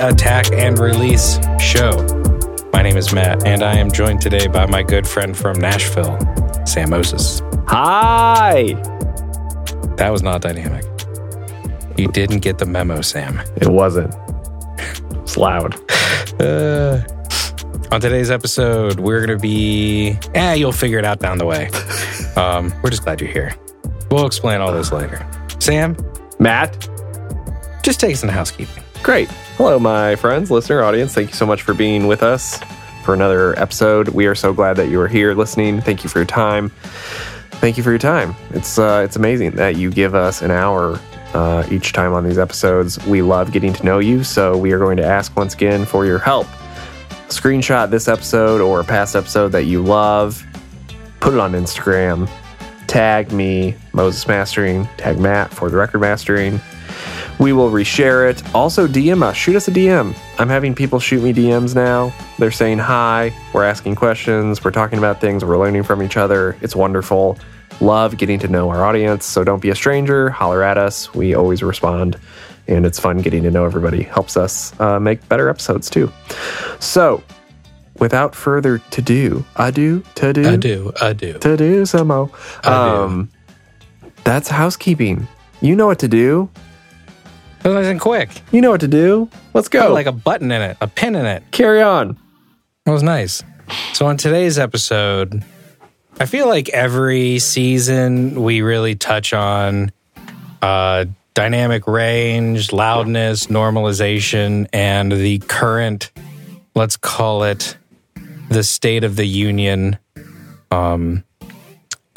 Attack and Release show. My name is Matt, and I am joined today by my good friend from Nashville, Sam Moses. Hi. That was not dynamic. You didn't get the memo, Sam. It wasn't. It's loud. Uh, on today's episode, we're going to be, eh, you'll figure it out down the way. Um, we're just glad you're here. We'll explain all this later. Sam, Matt. just take us into housekeeping. Great. Hello, my friends, listener, audience. Thank you so much for being with us for another episode. We are so glad that you are here listening. Thank you for your time. Thank you for your time. It's uh, it's amazing that you give us an hour uh, each time on these episodes. We love getting to know you, so we are going to ask once again for your help. Screenshot this episode or a past episode that you love. Put it on Instagram. Tag me, Moses Mastering. Tag Matt for the record mastering. We will reshare it. Also, DM us. Shoot us a DM. I'm having people shoot me DMs now. They're saying hi. We're asking questions. We're talking about things. We're learning from each other. It's wonderful. Love getting to know our audience. So don't be a stranger. Holler at us. We always respond. And it's fun getting to know everybody. Helps us uh, make better episodes too. So, without further to do, ado, to do, I do, I do. to do. I. Um, that's housekeeping. You know what to do. That was nice and quick. You know what to do. Let's go. like a button in it, a pin in it. Carry on. That was nice. So on today's episode, I feel like every season we really touch on uh, dynamic range, loudness, normalization, and the current, let's call it the state of the union. Um,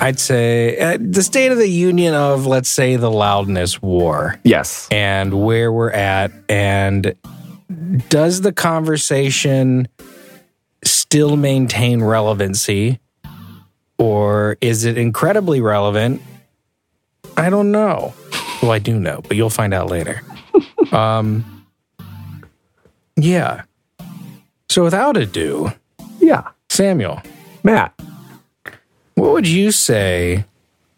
I'd say uh, the state of the union of, let's say, the loudness war. Yes. and where we're at and does the conversation still maintain relevancy? Or is it incredibly relevant? I don't know. Well i do know but you'll find out later. Um yeah. So without ado Yeah. samuel. Matt. What would you say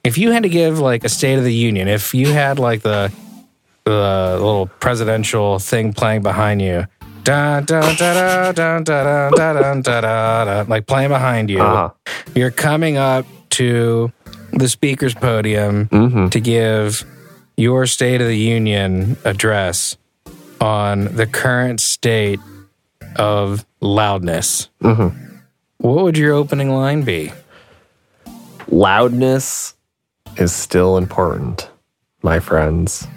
if you had to give like a State of the Union? If you had like the the little presidential thing playing behind you, dun, dun, dun, dun, dun, like playing behind you, Uh-huh. you're coming up to the speaker's podium Mm-hmm. to give your State of the Union address on the current state of loudness. Mm-hmm. What would your opening line be? Loudness is still important, my friends.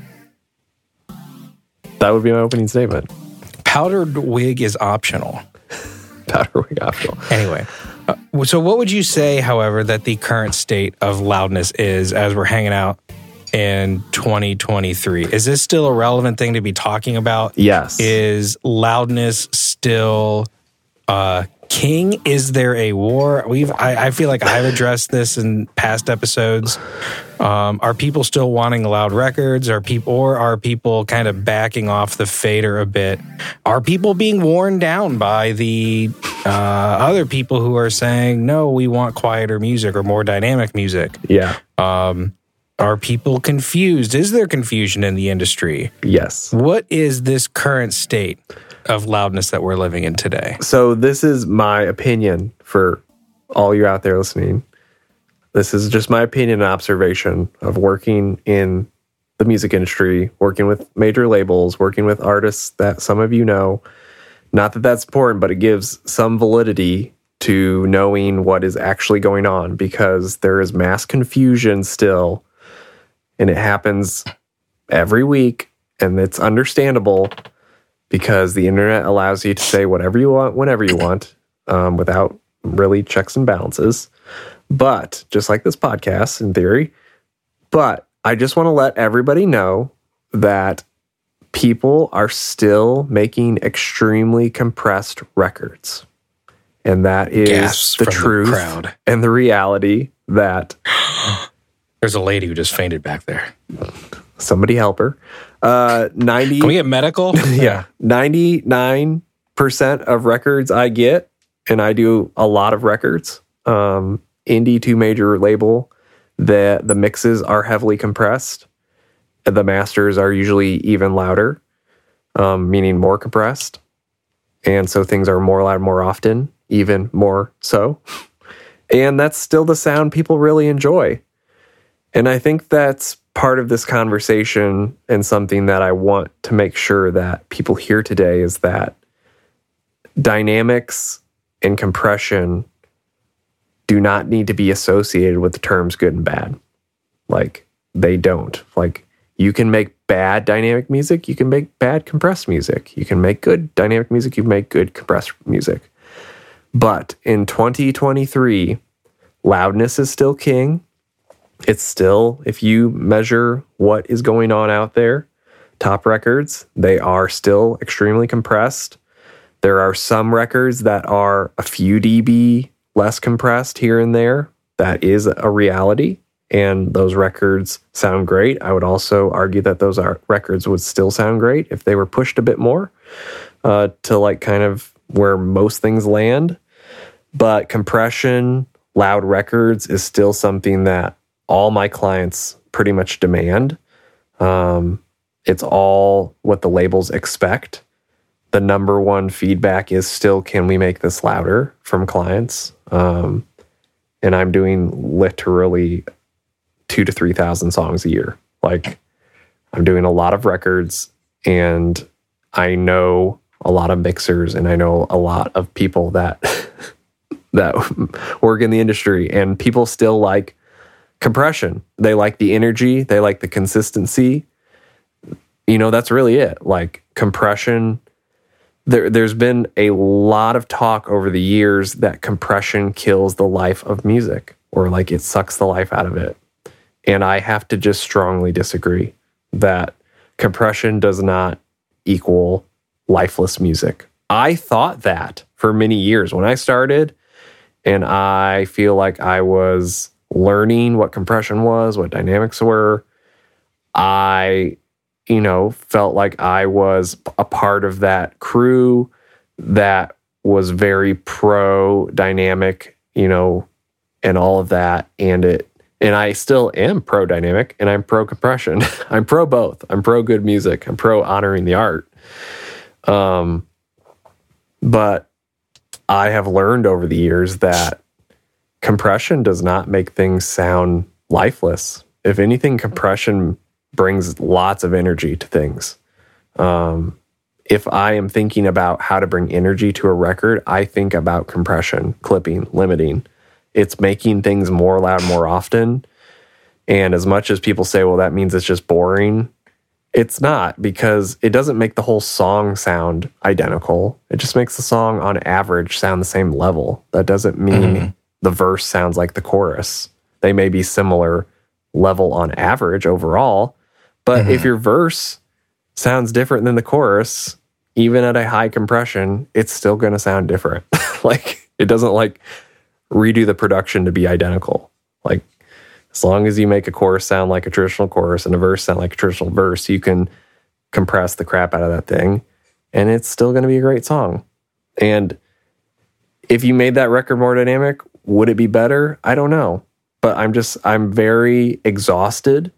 That would be my opening statement. Powdered wig is optional. Powder wig optional. Anyway, uh, so what would you say, however, that the current state of loudness is as we're hanging out in 2023? Is this still a relevant thing to be talking about? Yes. Is loudness still uh, king? Is there a war? We've I, I feel like I've addressed this in past episodes. Um, are people still wanting loud records? Are people or are people kind of backing off the fader a bit? Are people being worn down by the uh, other people who are saying no, we want quieter music or more dynamic music? yeah. Um, are people confused? Is there confusion in the industry? Yes. What is this current state of loudness that we're living in today? So this is my opinion for all you out there listening. This is just my opinion and observation of working in the music industry, working with major labels, working with artists that some of you know. Not that that's important, but it gives some validity to knowing what is actually going on because there is mass confusion still and it happens every week and it's understandable because the internet allows you to say whatever you want whenever you want um, without really checks and balances but just like this podcast in theory but i just want to let everybody know that people are still making extremely compressed records and that is Gasps the the truth crowd. and the reality that There's a lady who just fainted back there. somebody help her uh 90 Can we get medical? yeah 99% of records i get and i do a lot of records um indie to major label that the mixes are heavily compressed the masters are usually even louder um, meaning more compressed. And so things are more loud more often, even more so. And that's still the sound people really enjoy. And I think that's part of this conversation and something that I want to make sure that people hear today is that dynamics and compression do not need to be associated with the terms good and bad. Like they don't. Like you can make bad dynamic music, you can make bad compressed music. You can make good dynamic music, you can make good compressed music. But in 2023, loudness is still king. It's still, if you measure what is going on out there, top records, they are still extremely compressed. There are some records that are a few dB less compressed here and there. That is a reality. And those records sound great. I would also argue that those are, records would still sound great if they were pushed a bit more uh, to like kind of where most things land. But compression, loud records is still something that all my clients pretty much demand. Um, it's all what the labels expect. The number one feedback is still can we make this louder from clients? Um, and I'm doing literally two to 3,000 songs a year. Like I'm doing a lot of records and I know a lot of mixers and I know a lot of people that that work in the industry and people still like compression. They like the energy, they like the consistency. You know, that's really it. Like compression there there's been a lot of talk over the years that compression kills the life of music or like it sucks the life out of it. And I have to just strongly disagree that compression does not equal lifeless music. I thought that for many years when I started, and I feel like I was learning what compression was, what dynamics were. I, you know, felt like I was a part of that crew that was very pro dynamic, you know, and all of that. And it, and I still am pro dynamic and I'm pro compression. I'm pro both. I'm pro good music. I'm pro honoring the art. Um, but I have learned over the years that compression does not make things sound lifeless. If anything, compression brings lots of energy to things. Um, if I am thinking about how to bring energy to a record, I think about compression, clipping, limiting. It's making things more loud more often. And as much as people say, well, that means it's just boring, it's not because it doesn't make the whole song sound identical. It just makes the song on average sound the same level. That doesn't mean mm-hmm. The verse sounds like the chorus. They may be similar level on average overall, but mm-hmm. if your verse sounds different than the chorus, even at a high compression, it's still going to sound different. like it doesn't like redo the production to be identical. Like as long as you make a chorus sound like a traditional chorus and a verse sound like a traditional verse, you can compress the crap out of that thing and it's still going to be a great song. And if you made that record more dynamic, would it be better? I don't know. But I'm just, I'm very exhausted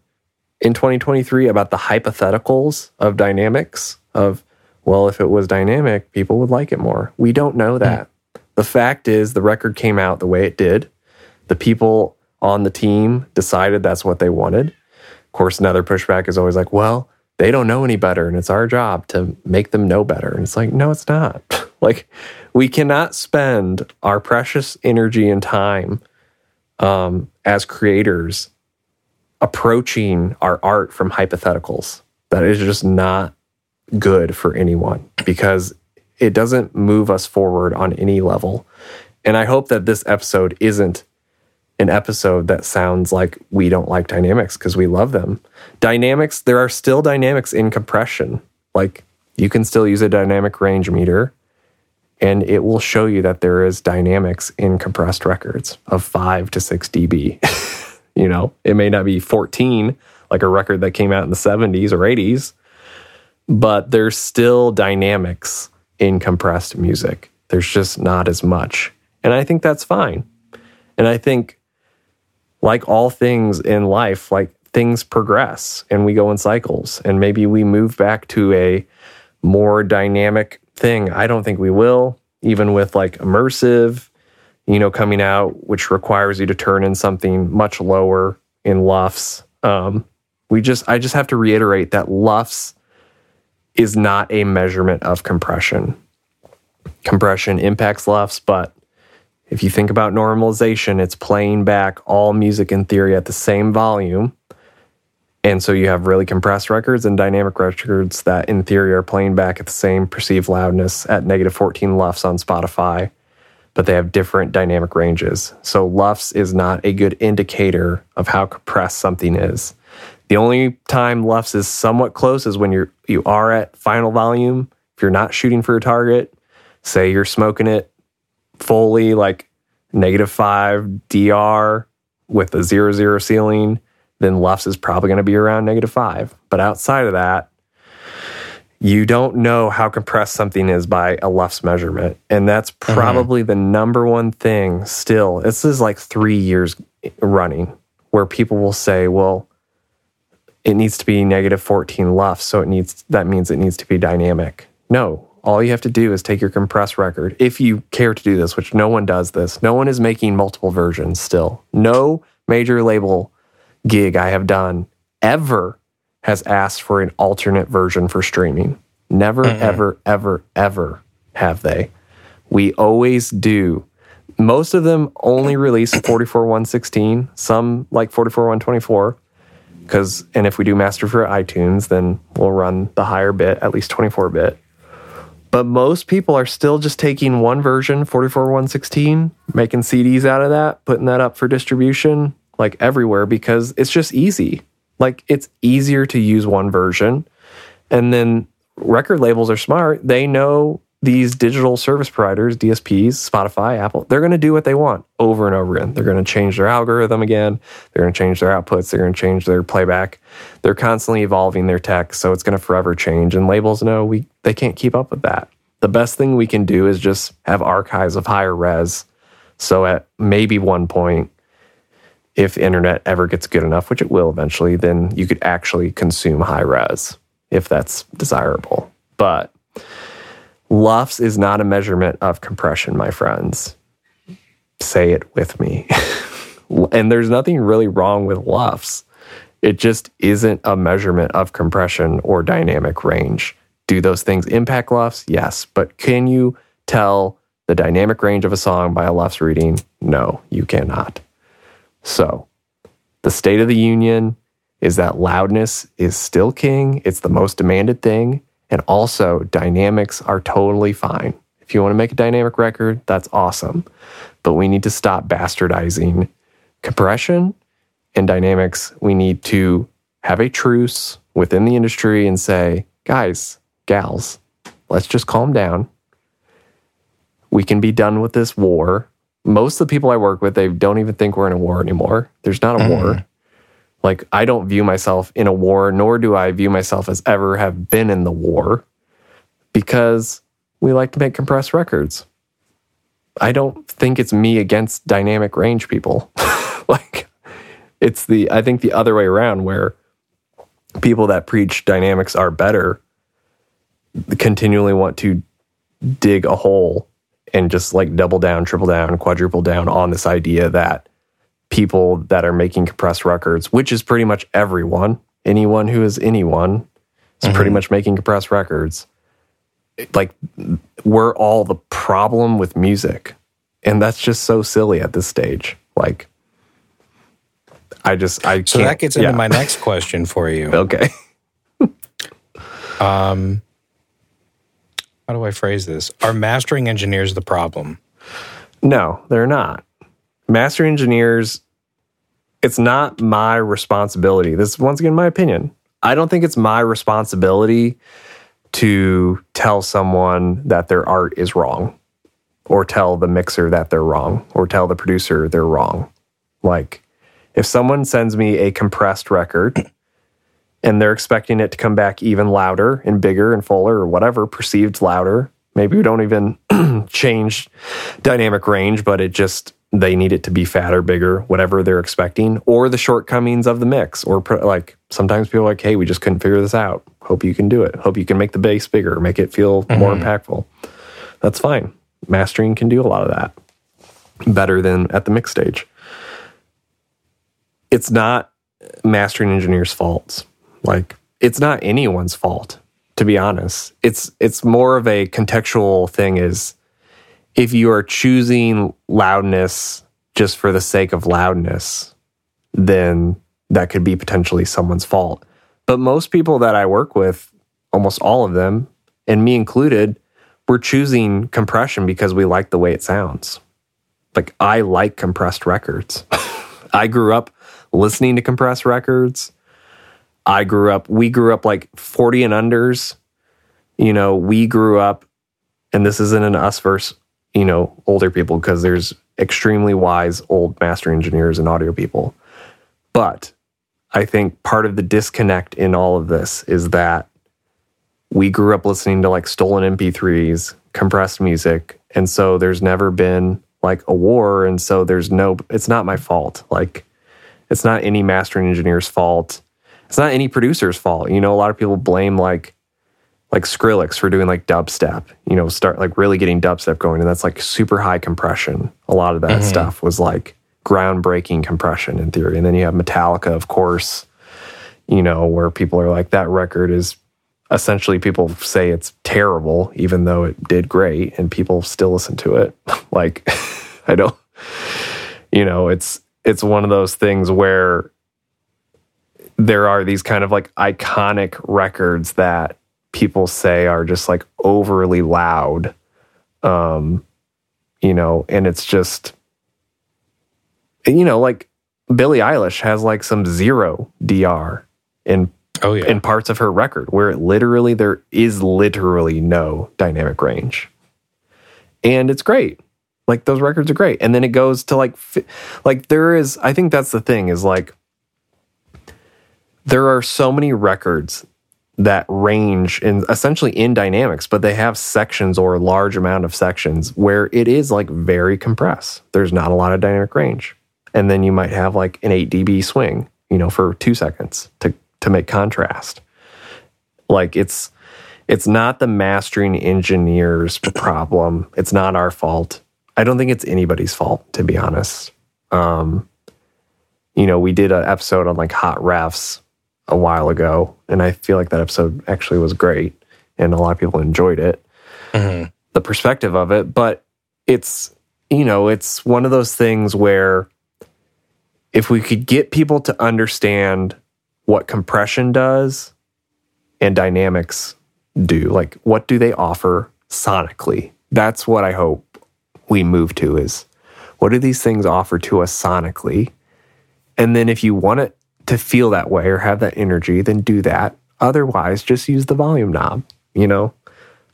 in 2023 about the hypotheticals of dynamics of, well, if it was dynamic, people would like it more. We don't know that. Mm. The fact is, the record came out the way it did. The people on the team decided that's what they wanted. Of course, another pushback is always like, well, they don't know any better and it's our job to make them know better. And it's like, no, it's not. like, we cannot spend our precious energy and time um, as creators approaching our art from hypotheticals. That is just not good for anyone because it doesn't move us forward on any level. And I hope that this episode isn't an episode that sounds like we don't like dynamics because we love them. Dynamics, there are still dynamics in compression. Like you can still use a dynamic range meter and it will show you that there is dynamics in compressed records of 5 to 6 dB. you know, it may not be 14 like a record that came out in the 70s or 80s, but there's still dynamics in compressed music. There's just not as much. And I think that's fine. And I think like all things in life, like things progress and we go in cycles. And maybe we move back to a more dynamic thing. I don't think we will, even with like immersive, you know, coming out, which requires you to turn in something much lower in LUFS. Um, we just, I just have to reiterate that LUFS is not a measurement of compression. Compression impacts LUFS, but if you think about normalization, it's playing back all music in theory at the same volume. And so you have really compressed records and dynamic records that in theory are playing back at the same perceived loudness at negative 14 LUFS on Spotify, but they have different dynamic ranges. So LUFS is not a good indicator of how compressed something is. The only time LUFS is somewhat close is when you're you are at final volume. If you're not shooting for a target, say you're smoking it fully like negative five DR with a zero zero ceiling, then LUFS is probably going to be around negative five. But outside of that, you don't know how compressed something is by a LUFS measurement. And that's probably mm-hmm. the number one thing still. This is like three years running where people will say, well, it needs to be negative 14 LUFS, so it needs that means it needs to be dynamic. No, all you have to do is take your compressed record. If you care to do this, which no one does this, no one is making multiple versions still. No major label gig I have done ever has asked for an alternate version for streaming. Never, mm-hmm. ever, ever, ever have they. We always do. Most of them only release 44 116, some like 44 124 because and if we do master for iTunes, then we'll run the higher bit, at least 24 bit. But most people are still just taking one version, 44 116, making CDs out of that, putting that up for distribution like everywhere because it's just easy. Like it's easier to use one version. And then record labels are smart. They know these digital service providers, DSPs, Spotify, Apple, they're going to do what they want over and over again. They're going to change their algorithm again. They're going to change their outputs. They're going to change their playback. They're constantly evolving their tech, so it's going to forever change. And labels know we they can't keep up with that. The best thing we can do is just have archives of higher res. So at maybe one point, if internet ever gets good enough, which it will eventually, then you could actually consume high res if that's desirable. But LUFS is not a measurement of compression, my friends. Say it with me. and there's nothing really wrong with LUFS. It just isn't a measurement of compression or dynamic range. Do those things impact LUFS? Yes. But can you tell the dynamic range of a song by a LUFS reading? No, you cannot. So, the state of the union is that loudness is still king. It's the most demanded thing. And also, dynamics are totally fine. If you want to make a dynamic record, that's awesome. But we need to stop bastardizing compression and dynamics. We need to have a truce within the industry and say, guys, gals, let's just calm down. We can be done with this war. Most of the people I work with, they don't even think we're in a war anymore. There's not a mm. war. Like, I don't view myself in a war, nor do I view myself as ever have been in the war because we like to make compressed records. I don't think it's me against dynamic range people. like, it's the, I think the other way around where people that preach dynamics are better continually want to dig a hole and just like double down, triple down, quadruple down on this idea that people that are making compressed records, which is pretty much everyone, anyone who is anyone is mm-hmm. pretty much making compressed records. Like we're all the problem with music. And that's just so silly at this stage. Like I just I So that gets into yeah. my next question for you. okay. um how do I phrase this? Are mastering engineers the problem? No, they're not Mastering engineers, it's not my responsibility. This is once again my opinion. I don't think it's my responsibility to tell someone that their art is wrong or tell the mixer that they're wrong or tell the producer they're wrong. Like, if someone sends me a compressed record and they're expecting it to come back even louder and bigger and fuller or whatever, perceived louder, Maybe we don't even change dynamic range, but it just they need it to be fatter, bigger, whatever they're expecting, or the shortcomings of the mix, or pro- like sometimes people are like, hey, we just couldn't figure this out. Hope you can do it. Hope you can make the bass bigger, make it feel more mm-hmm. impactful. That's fine. Mastering can do a lot of that better than at the mix stage. It's not mastering engineers' faults. Like it's not anyone's fault, to be honest. It's it's more of a contextual thing is if you are choosing loudness just for the sake of loudness, then that could be potentially someone's fault. But most people that I work with, almost all of them, and me included, we're choosing compression because we like the way it sounds. Like I like compressed records. I grew up listening to compressed records. I grew up, we grew up like 40 and unders. You know, we grew up, and this isn't an us versus, you know, older people because there's extremely wise old master engineers and audio people. But I think part of the disconnect in all of this is that we grew up listening to like stolen MP3s, compressed music. And so there's never been like a war. And so there's no, it's not my fault. Like, it's not any mastering engineer's fault. It's not any producer's fault. You know, a lot of people blame like, like Skrillex for doing like dubstep, you know, start like really getting dubstep going. And that's like super high compression. A lot of that mm-hmm. stuff was like groundbreaking compression in theory. And then you have Metallica, of course, you know, where people are like, that record is essentially people say it's terrible, even though it did great, and people still listen to it. like, I don't, you know, it's it's one of those things where there are these kind of like iconic records that people say are just like overly loud, um, you know, and it's just, you know, like Billie Eilish has like some zero DR in Oh yeah. in parts of her record where it literally there is literally no dynamic range. And it's great. Like those records are great. And then it goes to like like there is i think that's the thing is like there are so many records that range in essentially in dynamics but they have sections or a large amount of sections where it is like very compressed. There's not a lot of dynamic range. And then you might have like an 8 dB swing you know for 2 seconds to to make contrast. Like it's it's not the mastering engineer's problem. It's not our fault. I don't think it's anybody's fault to be honest. Um you know we did an episode on like hot refs a while ago and i feel like that episode actually was great and a lot of people enjoyed it. Mhm. the perspective of it but it's you know it's one of those things where if we could get people to understand what compression does and dynamics do like what do they offer sonically? That's what i hope we move to is what do these things offer to us sonically? And then if you want it to feel that way or have that energy then do that otherwise just use the volume knob you know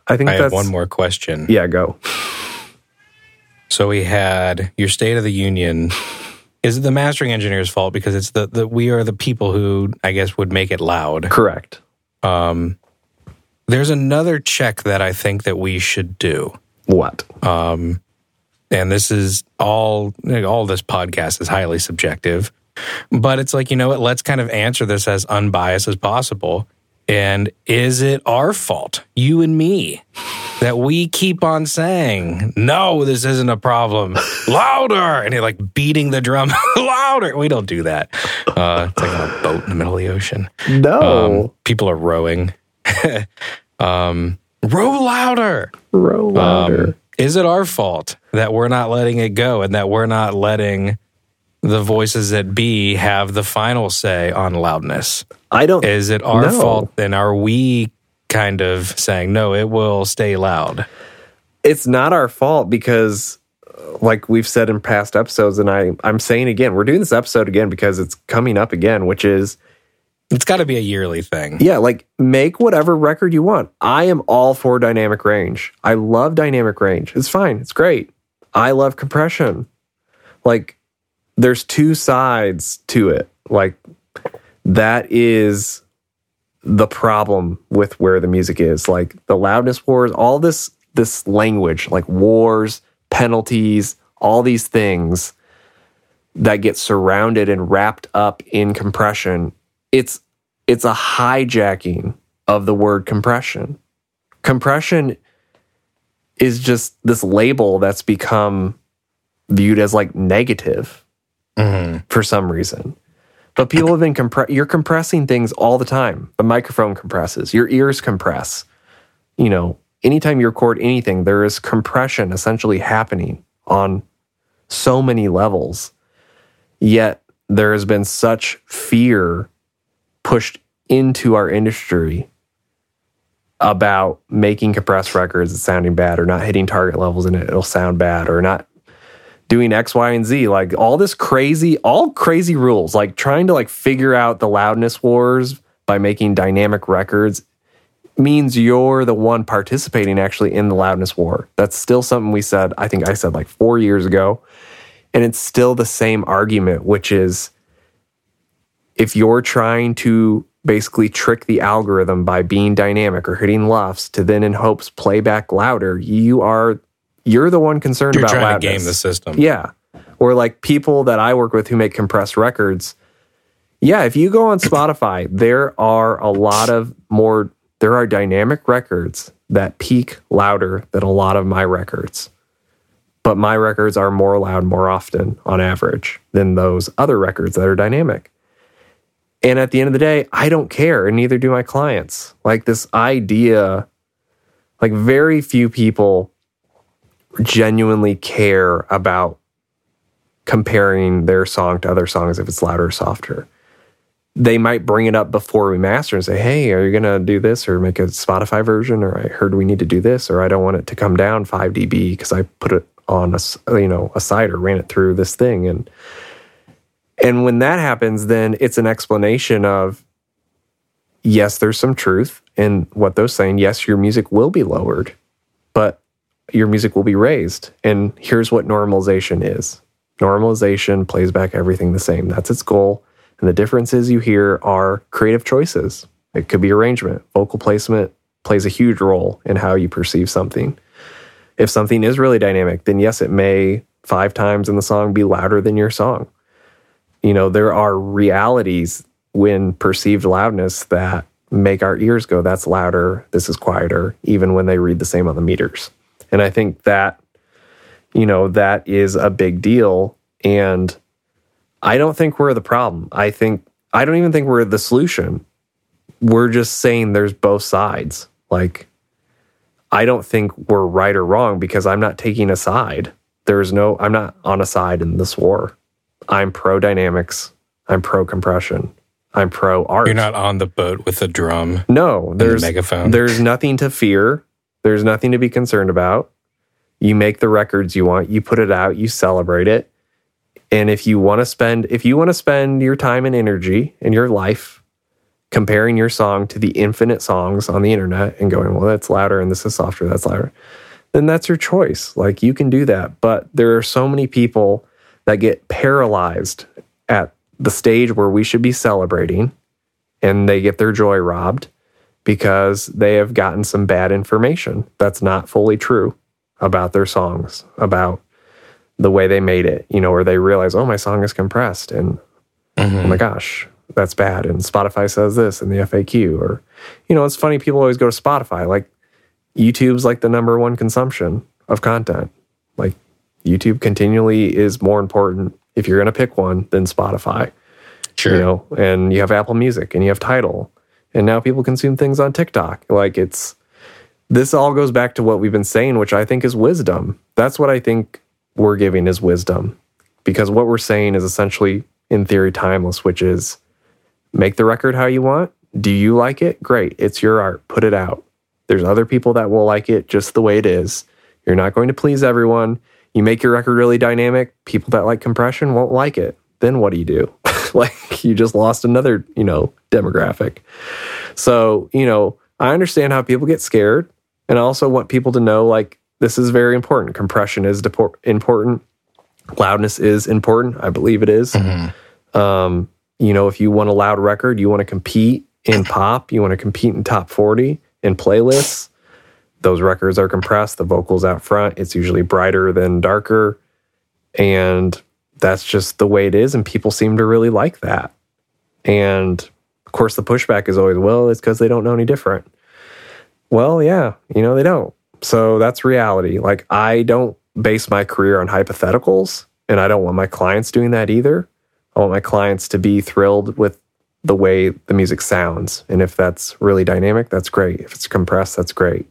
i think I have one more question. yeah go So we had your State of the Union. Is it the mastering engineer's fault because it's the, the we are the people who I guess would make it loud? correct Um, there's another check that I think that we should do. what Um, and this is all all this podcast is highly subjective, but it's like you know what? Let's kind of answer this as unbiased as possible. And is it our fault, you and me, that we keep on saying, no, this isn't a problem? Louder! And you're like beating the drum louder. We don't do that. Uh, it's like on a boat in the middle of the ocean. no Um, people are rowing. um, row louder. row louder Um, is it our fault that we're not letting it go and that we're not letting the voices that be have the final say on loudness? i don't Is it our fault? Then are we kind of saying, no, it will stay loud? it's not our fault because uh, like we've said in past episodes and I I'm saying again we're doing this episode again because it's coming up again which is It's got to be a yearly thing. yeah like make whatever record you want I am all for dynamic range I love dynamic range it's fine it's great I love compression like there's two sides to it like that is the problem with where the music is like the loudness wars all this this language like wars, penalties, all these things that get surrounded and wrapped up in compression. It's it's a hijacking of the word compression. Compression is just this label that's become viewed as like negative Mm-hmm. for some reason. But people have been compre- you're compressing things all the time. The microphone compresses, your ears compress. You know, anytime you record anything, there is compression essentially happening on so many levels. Yet there has been such fear pushed into our industry about making compressed records sounding bad or not hitting target levels and it'll sound bad or not doing X, Y, and Z. Like all this crazy, all crazy rules, like trying to like figure out the loudness wars by making dynamic records means you're the one participating actually in the loudness war. That's still something we said, I think I said like four years ago. And it's still the same argument, which is if you're trying to basically trick the algorithm by being dynamic or hitting LUFS to then in hopes play back louder, you are you're the one concerned You're about trying loudness. to game the system. Yeah. Or like people that I work with who make compressed records. Yeah, if you go on Spotify, there are a lot of more, there are dynamic records that peak louder than a lot of my records. But my records are more loud more often on average than those other records that are dynamic. And at the end of the day, I don't care, and neither do my clients. Like this idea, like very few people genuinely care about comparing their song to other songs if it's louder or softer. They might bring it up before we master and say, "Hey, are you going to do this or make a Spotify version or I heard we need to do this or I don't want it to come down 5 dB because I put it on a, you know, a site or ran it through this thing." And and when that happens, then it's an explanation of yes, there's some truth in what they're saying. Yes, your music will be lowered, your music will be raised. And here's what normalization is normalization plays back everything the same. That's its goal. And the differences you hear are creative choices. It could be arrangement, vocal placement plays a huge role in how you perceive something. If something is really dynamic, then yes, it may five times in the song be louder than your song. You know, there are realities when perceived loudness that make our ears go, that's louder, this is quieter, even when they read the same on the meters. And I think that, you know, that is a big deal. And I don't think we're the problem. I think, I don't even think we're the solution. We're just saying there's both sides. Like, I don't think we're right or wrong because I'm not taking a side. There's no, I'm not on a side in this war. I'm pro dynamics. I'm pro compression. I'm pro art. You're not on the boat with a drum. No, there's megaphone. there's nothing to fear. There's nothing to be concerned about. You make the records you want, you put it out, you celebrate it. And if you want to spend if you want to spend your time and energy and your life comparing your song to the infinite songs on the internet and going, well, that's louder and this is softer, that's louder, then that's your choice. Like you can do that. But there are so many people that get paralyzed at the stage where we should be celebrating and they get their joy robbed because they have gotten some bad information that's not fully true about their songs, about the way they made it, you know, or they realize, oh, my song is compressed and oh mm-hmm. my gosh, that's bad. And Spotify says this in the FAQ. Or, you know, it's funny, people always go to Spotify. Like YouTube's like the number one consumption of content. Like YouTube continually is more important if you're going to pick one than Spotify Sure. you know, and you have Apple Music and you have Tidal, and now people consume things on TikTok. Like it's this all goes back to what we've been saying, which I think is wisdom. That's what I think we're giving is wisdom, because what we're saying is essentially, in theory, timeless, which is make the record how you want. Do you like it? Great, it's your art. Put it out. There's other people that will like it just the way it is. You're not going to please everyone. You make your record really dynamic. People that like compression won't like it. Then what do you do? like you just lost another, you know, demographic. So, you know, I understand how people get scared and I also want people to know like this is very important. Compression is depor- important. Loudness is important. I believe it is. Um, you know, if you want a loud record, you want to compete in pop, you want to compete in top 40 in playlists, those records are compressed, the vocals out front, it's usually brighter than darker. And that's just the way it is. And people seem to really like that. And of course, the pushback is always, well, it's because they don't know any different. Well, yeah, you know, they don't. So that's reality. Like, I don't base my career on hypotheticals, and I don't want my clients doing that either. I want my clients to be thrilled with the way the music sounds. And if that's really dynamic, that's great. If it's compressed, that's great.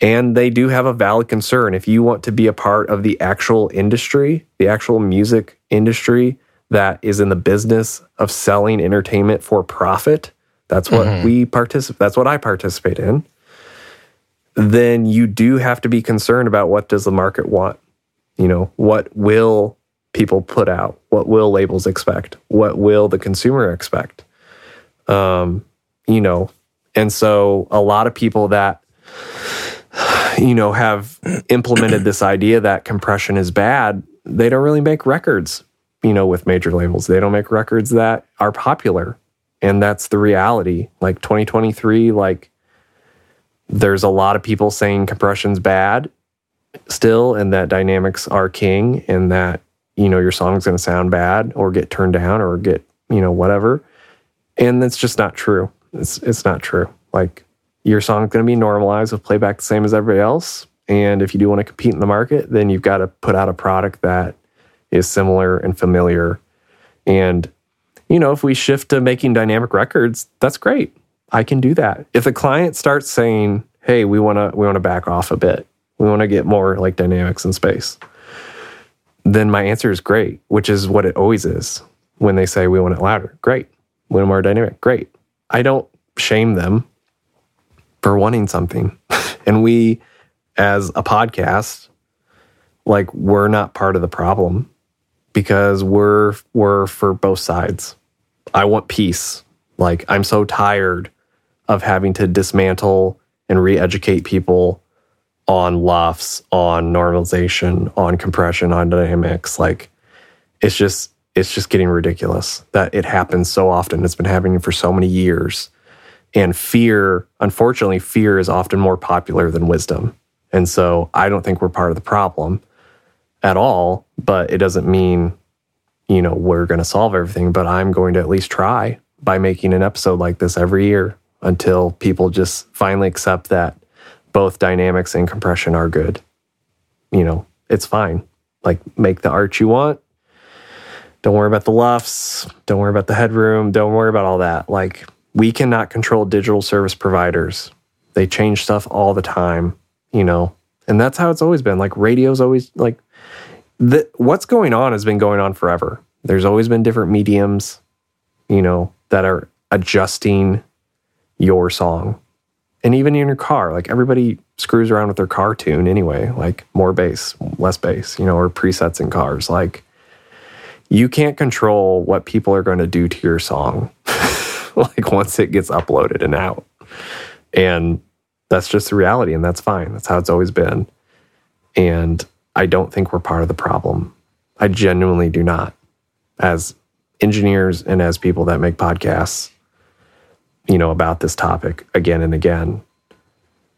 And they do have a valid concern. If you want to be a part of the actual industry, the actual music industry that is in the business of selling entertainment for profit, that's what mm-hmm. we participate that's what I participate in. Then you do have to be concerned about what does the market want? You know, what will people put out? What will labels expect? What will the consumer expect? Um, you know, and so a lot of people that you know have implemented this idea that compression is bad, they don't really make records, you know, with major labels. They don't make records that are popular. And that's the reality. Like 2023, like there's a lot of people saying compression's bad still and that dynamics are king and that you know your song's going to sound bad or get turned down or get you know whatever and that's just not true it's it's not true like your song's going to be normalized with playback the same as everybody else and if you do want to compete in the market then you've got to put out a product that is similar and familiar and you know if we shift to making dynamic records that's great i can do that if the client starts saying hey we want to we want to back off a bit we want to get more like dynamics in space then my answer is great, which is what it always is when they say we want it louder. Great. We want more dynamic. Great. I don't shame them for wanting something. and we, as a podcast, like we're not part of the problem because we're we're for both sides. I want peace. Like I'm so tired of having to dismantle and re-educate people on LUFS, on normalization, on compression, on dynamics. Like it's just it's just getting ridiculous that it happens so often. It's been happening for so many years. And fear, unfortunately, fear is often more popular than wisdom. And so I don't think we're part of the problem at all, but it doesn't mean, you know, we're going to solve everything. But I'm going to at least try by making an episode like this every year until people just finally accept that both dynamics and compression are good. You know, it's fine. Like make the art you want. Don't worry about the LUFS. Don't worry about the headroom. Don't worry about all that. Like we cannot control digital service providers. They change stuff all the time, you know. And that's how it's always been. Like radio's always like the, what's going on has been going on forever. There's always been different mediums, you know, that are adjusting your song and even in your car, like everybody screws around with their car tune anyway, like more bass, less bass, you know, or presets in cars. Like you can't control what people are going to do to your song, like once it gets uploaded and out. And that's just the reality, and that's fine. That's how it's always been. And I don't think we're part of the problem. I genuinely do not. As engineers and as people that make podcasts, you know, about this topic again and again.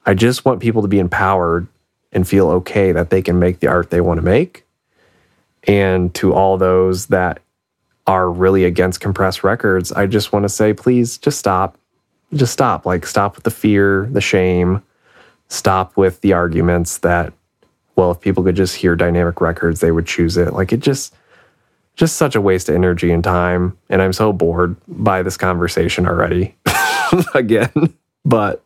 I just want people to be empowered and feel okay that they can make the art they want to make. And to all those that are really against compressed records, I just want to say, please just stop. Just stop. Like, stop with the fear, the shame, stop with the arguments that, well, if people could just hear dynamic records, they would choose it. Like, it just, just such a waste of energy and time. And I'm so bored by this conversation already. again, but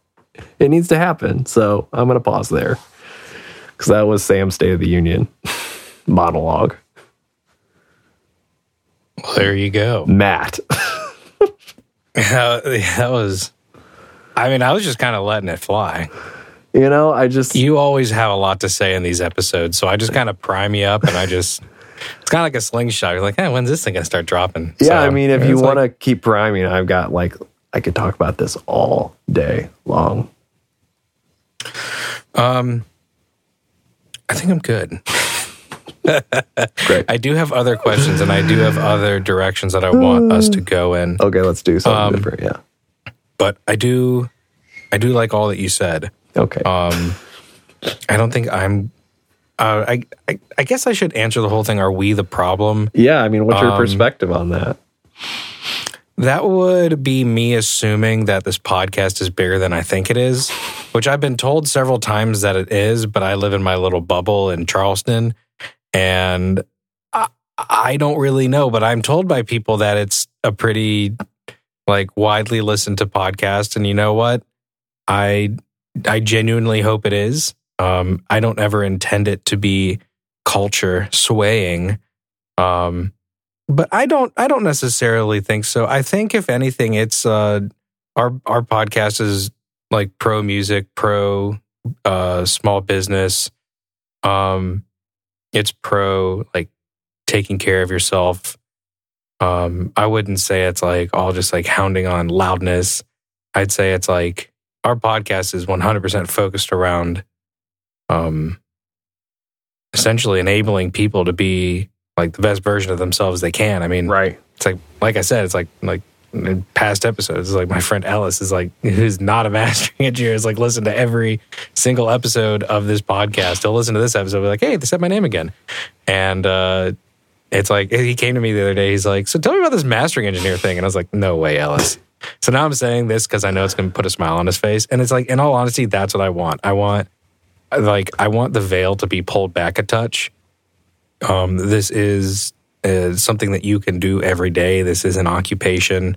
it needs to happen. So I'm going to pause there because that was Sam's State of the Union monologue. Well, there you go. Matt. yeah, that was, I mean, I was just kind of letting it fly. You know, I just. You always have a lot to say in these episodes. So I just kind of prime you up and I just. It's kind of like a slingshot. You're like, hey, when's this thing going to start dropping? Yeah, so, I mean, if you want to like, keep priming, I've got like I could talk about this all day long. Um, I think I'm good. Great. I do have other questions and I do have other directions that I want us to go in. Okay, let's do something um, different. Yeah. But I do I do like all that you said. Okay. Um, I don't think I'm. Uh, I, I I guess I should answer the whole thing. Are we the problem? yeah, I mean, what's your um, perspective on that? That would be me assuming that this podcast is bigger than I think it is, which I've been told several times that it is, but I live in my little bubble in Charleston and I, I don't really know, but I'm told by people that it's a pretty like widely listened to podcast and you know what? I I genuinely hope it is. Um I don't ever intend it to be culture swaying. Um but I don't I don't necessarily think so. I think if anything it's uh our our podcast is like pro music, pro uh small business. Um it's pro like taking care of yourself. Um I wouldn't say it's like all just like hounding on loudness. I'd say it's like our podcast is 100% focused around um essentially enabling people to be like the best version of themselves they can. I mean, Right. it's like like I said, it's like like in past episodes, like my friend Ellis is like who's not a mastering engineer is like listen to every single episode of this podcast. He'll listen to this episode, be like, hey, they said my name again, and uh, it's like he came to me the other day. He's like, so tell me about this mastering engineer thing, and I was like, no way, Ellis. So now I'm saying this because I know it's going to put a smile on his face, and it's like, in all honesty, that's what I want. I want like I want the veil to be pulled back a touch. Um, this is uh, something that you can do every day. This is an occupation,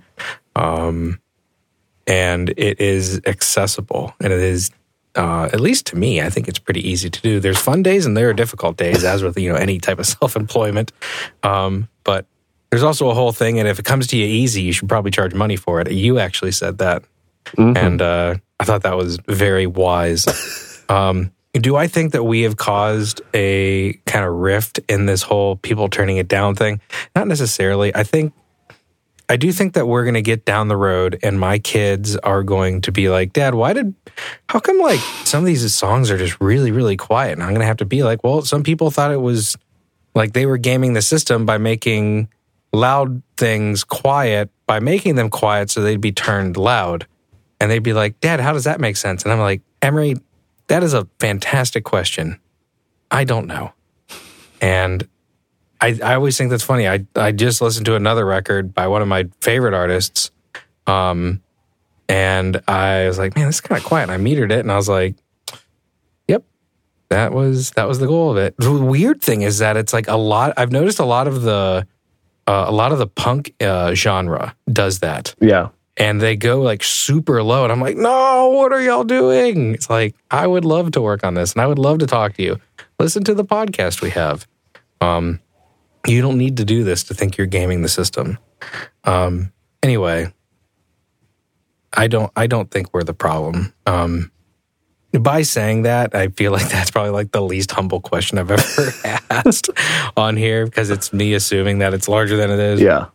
um, and it is accessible, and it is. Uh, at least to me, I think it's pretty easy to do. There's fun days and there are difficult days, as with you know any type of self employment. Um, but there's also a whole thing, and if it comes to you easy, you should probably charge money for it. You actually said that, Mhm. and uh, I thought that was very wise. um, do I think that we have caused a kind of rift in this whole people turning it down thing? Not necessarily. I think I do think that we're going to get down the road and my kids are going to be like, Dad, why did, how come like some of these songs are just really, really quiet? And I'm going to have to be like, well, some people thought it was like they were gaming the system by making loud things quiet, by making them quiet so they'd be turned loud. And they'd be like, Dad, how does that make sense? And I'm like, Emery, that is a fantastic question. I don't know. And I, I always think that's funny. I, I just listened to another record by one of my favorite artists. Um, and I was like, man, this is kind of quiet. And I metered it and I was like, yep, that was, that was the goal of it. The weird thing is that it's like a lot, I've noticed a lot of the, uh, a lot of the punk uh, genre does that Yeah. And they go like super low and i'm like no what are y'all doing? It's like i would love to work on this and i would love to talk to you. Listen to the podcast we have. Um you don't need to do this to think you're gaming the system. Um anyway i don't i don't think we're the problem. Um by saying that, I feel like that's probably like the least humble question I've ever asked on here because it's me assuming that it's larger than it is. Yeah.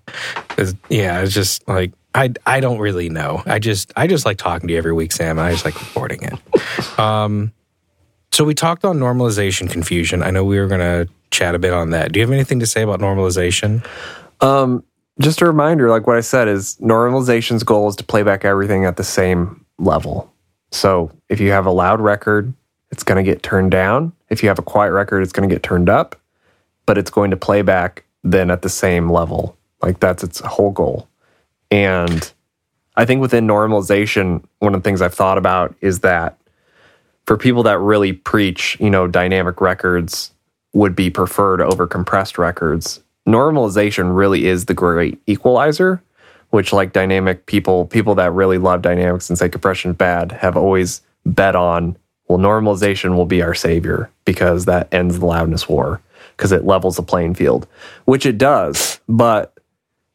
'Cause, yeah, it's just like I I don't really know. I just I just like talking to you every week, Sam, I just like recording it. Um, so we talked on normalization confusion. I know we were gonna chat a bit on that. Do you have anything to say about normalization? Um, just a reminder, like what I said, is normalization's goal is to play back everything at the same level. So if you have a loud record, it's going to get turned down. If you have a quiet record, it's going to get turned up, but it's going to play back then at the same level. Like that's its whole goal. And I think within normalization, one of the things I've thought about is that for people that really preach, you know, dynamic records would be preferred over compressed records, normalization really is the great equalizer, which like dynamic people, people that really love dynamics and say compression is bad, have always bet on, well, normalization will be our savior because that ends the loudness war because it levels the playing field, which it does. But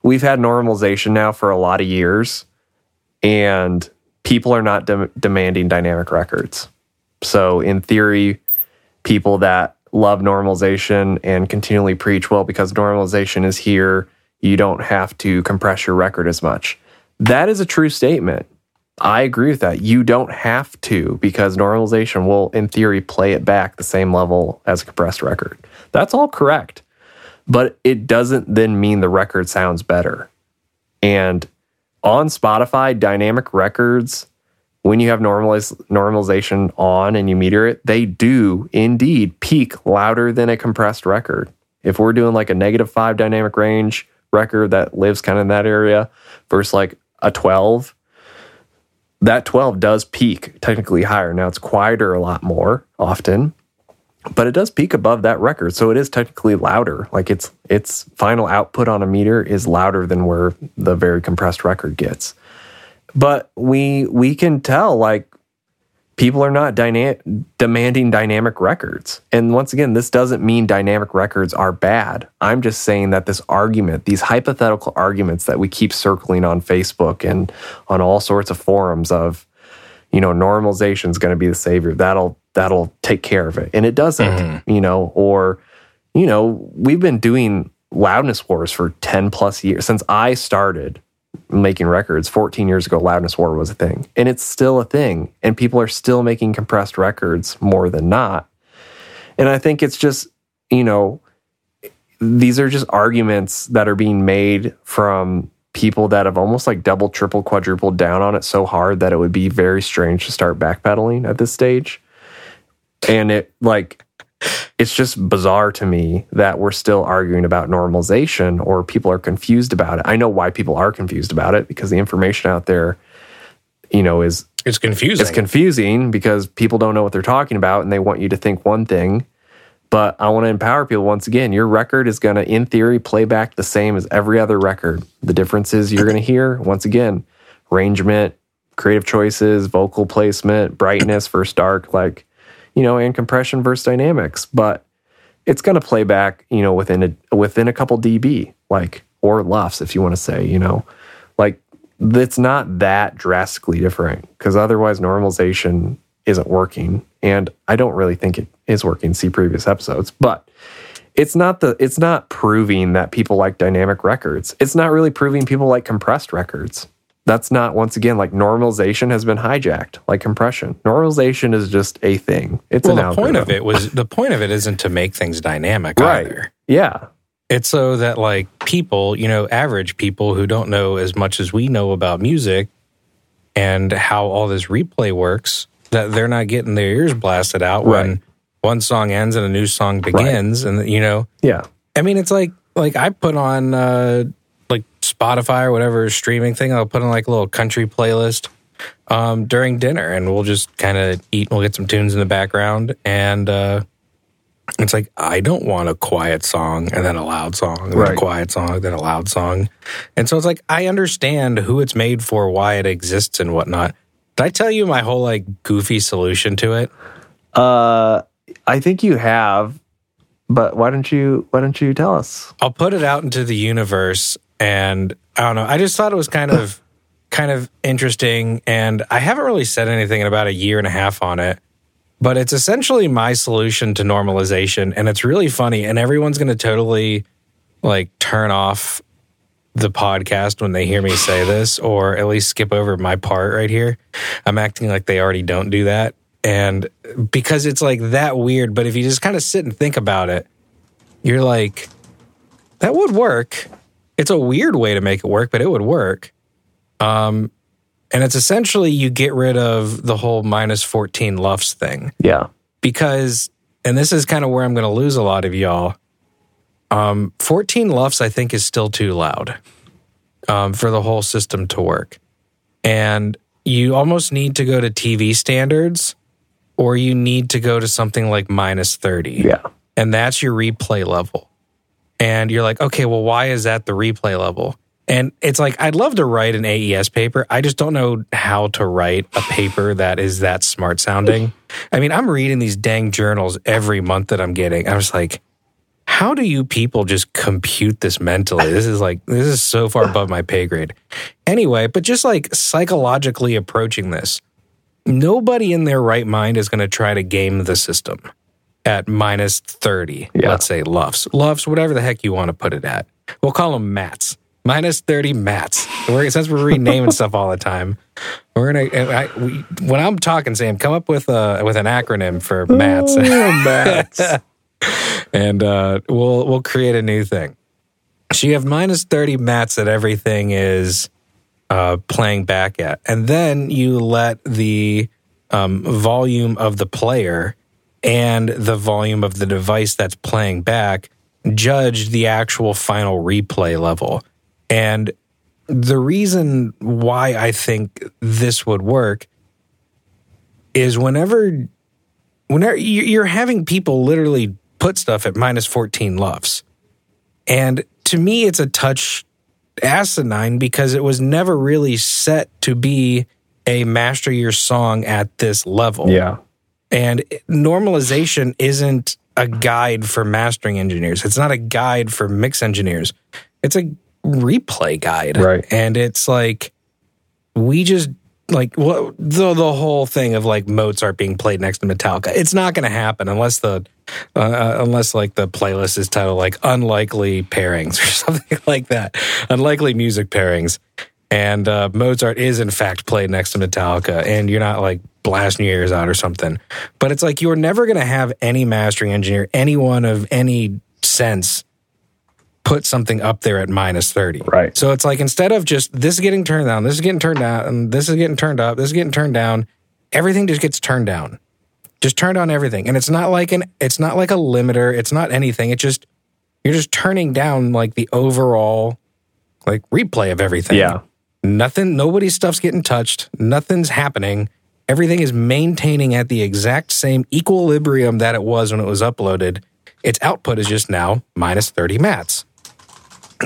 we've had normalization now for a lot of years and people are not dem- demanding dynamic records. So in theory, people that love normalization and continually preach, well, because normalization is here, you don't have to compress your record as much. That is a true statement. I agree with that. You don't have to because normalization will, in theory, play it back the same level as a compressed record. That's all correct. But it doesn't then mean the record sounds better. And on Spotify, dynamic records when you have normalize, normalization on and you meter it, they do indeed peak louder than a compressed record. If we're doing like a negative five dynamic range record that lives kind of in that area versus like a 12, that 12 does peak technically higher. Now it's quieter a lot more often, but it does peak above that record. So it is technically louder. Like its its final output on a meter is louder than where the very compressed record gets. But we we can tell like people are not dyna- demanding dynamic records. And once again, this doesn't mean dynamic records are bad. I'm just saying that this argument, these hypothetical arguments that we keep circling on Facebook and on all sorts of forums of, you know, normalization is going to be the savior. That'll that'll take care of it. And it doesn't, mm-hmm. you know, or you know, we've been doing loudness wars for 10 plus years since I started making records 14 years ago loudness war was a thing and it's still a thing and people are still making compressed records more than not and i think it's just you know these are just arguments that are being made from people that have almost like double triple quadrupled down on it so hard that it would be very strange to start backpedaling at this stage and it like it's just bizarre to me that we're still arguing about normalization or people are confused about it. I know why people are confused about it because the information out there, you know, is it's confusing. It's confusing because people don't know what they're talking about and they want you to think one thing. But I want to empower people once again. Your record is going to, in theory, play back the same as every other record. The difference is you're going to hear, once again, arrangement, creative choices, vocal placement, brightness versus dark. Like you know, and compression versus dynamics, but it's going to play back, you know, within a within a couple dB, like or LUFS if you want to say, you know, like it's not that drastically different because otherwise normalization isn't working, and I don't really think it is working. See previous episodes, but it's not the it's not proving that people like dynamic records. It's not really proving people like compressed records that's not once again like normalization has been hijacked like compression normalization is just a thing it's well an the point of it was the point of it isn't to make things dynamic right. either yeah it's so that like people you know average people who don't know as much as we know about music and how all this replay works that they're not getting their ears blasted out right. when one song ends and a new song begins right. and you know yeah i mean it's like like i put on uh like Spotify or whatever streaming thing. I'll put on like a little country playlist um, during dinner, and we'll just kind of eat. And we'll get some tunes in the background, and uh, it's like I don't want a quiet song and then a loud song, and right. then a quiet song, then a loud song, and so it's like I understand who it's made for, why it exists, and whatnot. Did I tell you my whole like goofy solution to it? Uh, I think you have, but why don't you why don't you tell us? I'll put it out into the universe and I don't know. I just thought it was kind of kind of interesting, and I haven't really said anything in about a year and a half on it. But it's essentially my solution to normalization, and it's really funny. And everyone's going to totally like turn off the podcast when they hear me say this, or at least skip over my part right here. I'm acting like they already don't do that. And because it's like that weird, but if you just kind of sit and think about it, you're like, that would work. It's a weird way to make it work, but it would work. Um, and it's essentially you get rid of the whole minus 14 LUFS thing. Yeah. Because, and this is kind of where I'm going to lose a lot of y'all. Um, 14 LUFS, I think, is still too loud um, for the whole system to work. And you almost need to go to TV standards or you need to go to something like minus 30. Yeah. And that's your replay level and you're like, okay, well, why is that the replay level? And it's like, I'd love to write an AES paper. I just don't know how to write a paper that is that smart sounding. I mean, I'm reading these dang journals every month that I'm getting. I was like, how do you people just compute this mentally? This is like, this is so far above my pay grade. Anyway, but just like psychologically approaching this, nobody in their right mind is going to try to game the system at minus 30, yeah. let's say LUFS. LUFS, whatever the heck you want to put it at. We'll call them mats. Minus 30 mats. We're, since we're renaming stuff all the time, we're going to, we, when I'm talking, Sam, come up with a, with an acronym for mats. Oh, mats. and uh, we'll, we'll create a new thing. So you have minus 30 mats that everything is uh, playing back at. And then you let the um, volume of the player and the volume of the device that's playing back judge the actual final replay level. And the reason why I think this would work is whenever whenever you- you're having people literally put stuff at minus 14 LUFS. And to me it's a touch asinine because it was never really set to be a master your song at this level. Yeah. And normalization isn't a guide for mastering engineers. It's not a guide for mix engineers. It's a replay guide. Right. And it's like we just like the the whole thing of like Mozart being played next to Metallica. It's not going to happen unless the uh, uh, unless like the playlist is titled like unlikely pairings or something like that. Unlikely music pairings. And uh, Mozart is in fact played next to Metallica, and you're not like blasting your ears out or something. But it's like you're never going to have any mastering engineer, anyone of any sense, put something up there at minus 30. Right. So it's like instead of just this is getting turned down, this is getting turned down, and this is getting turned up, this is getting turned down, everything just gets turned down. Just turned on everything. And it's not like an it's not like a limiter, it's not anything. It just you're just turning down like the overall like replay of everything. Yeah. Nothing nobody's stuff's getting touched, nothing's happening. Everything is maintaining at the exact same equilibrium that it was when it was uploaded. Its output is just now minus 30 mats.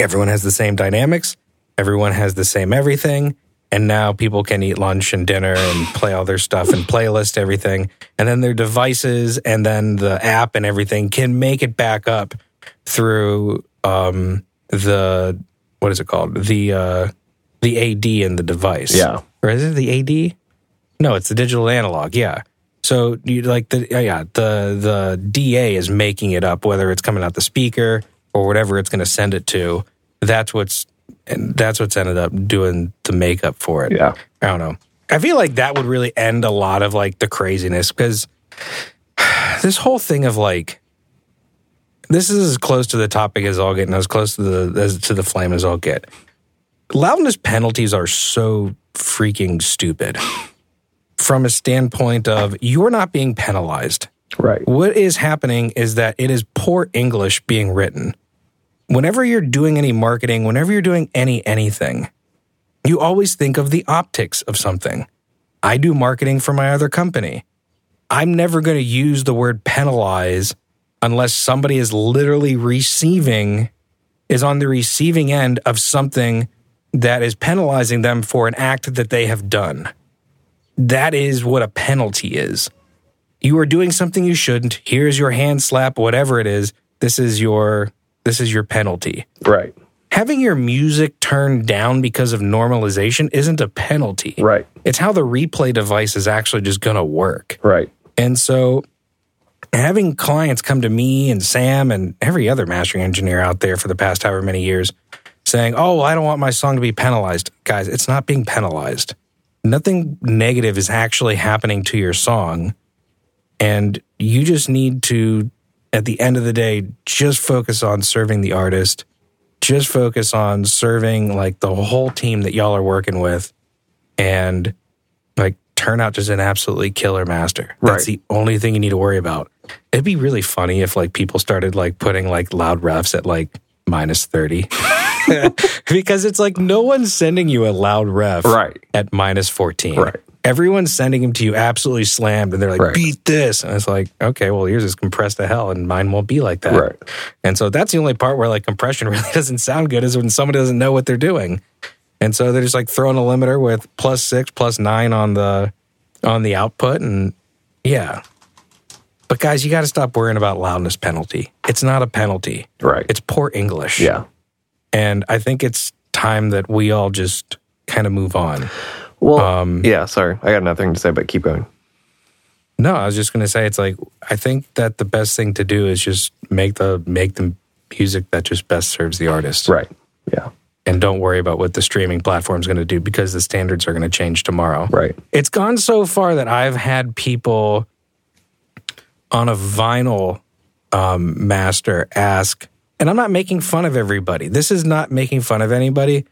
Everyone has the same dynamics. Everyone has the same everything. And now people can eat lunch and dinner and play all their stuff and playlist everything. And then their devices and then the app and everything can make it back up through um, the, what is it called? The, uh, the AD in the device. Yeah. Or is it the AD? No, it's the digital analog. Yeah. So you like the yeah, yeah the the DA is making it up whether it's coming out the speaker or whatever it's going to send it to. That's what's and that's what's ended up doing the makeup for it. Yeah. I don't know. I feel like that would really end a lot of like the craziness because this whole thing of like this is as close to the topic as I'll get and as close to the as to the flame as I'll get. Loudness penalties are so freaking stupid from a standpoint of you're not being penalized. Right. What is happening is that it is poor English being written. Whenever you're doing any marketing, whenever you're doing any anything, you always think of the optics of something. I do marketing for my other company. I'm never going to use the word penalize unless somebody is literally receiving, is on the receiving end of something that is penalizing them for an act that they have done. That is what a penalty is. You are doing something you shouldn't. Here's your hand slap, whatever it is. This is your this is your penalty. Right. Having your music turned down because of normalization isn't a penalty. Right. It's how the replay device is actually just going to work. Right. And so having clients come to me and Sam and every other mastering engineer out there for the past however many years saying, "Oh, I don't want my song to be penalized." Guys, it's not being penalized. Nothing negative is actually happening to your song. And you just need to at the end of the day just focus on serving the artist. Just focus on serving like the whole team that y'all are working with and like turn out just an absolutely killer master. That's Right. the only thing you need to worry about. It'd be really funny if like people started like putting like loud refs at like minus 30. because it's like no one's sending you a loud ref Right. at minus 14. Right. Everyone's sending them to you absolutely slammed and they're like, Right. beat this. And it's like, okay, well, yours is compressed to hell and mine won't be like that. Right. And so that's the only part where like compression really doesn't sound good is when somebody doesn't know what they're doing. And so they're just like throwing a limiter with plus six, plus nine on the on the output. And yeah. But guys, you got to stop worrying about loudness penalty. It's not a penalty. Right. It's poor English. yeah. And I think it's time that we all just kind of move on. Well, Um, yeah, sorry. I got nothing to say, but keep going. No, I was just going to say it's like I think that the best thing to do is just make the make the music that just best serves the artist. Right. Yeah. And don't worry about what the streaming platform's going to do because the standards are going to change tomorrow. Right. It's gone so far that I've had people on a vinyl um, master ask, and I'm not making fun of everybody. This is not making fun of anybody.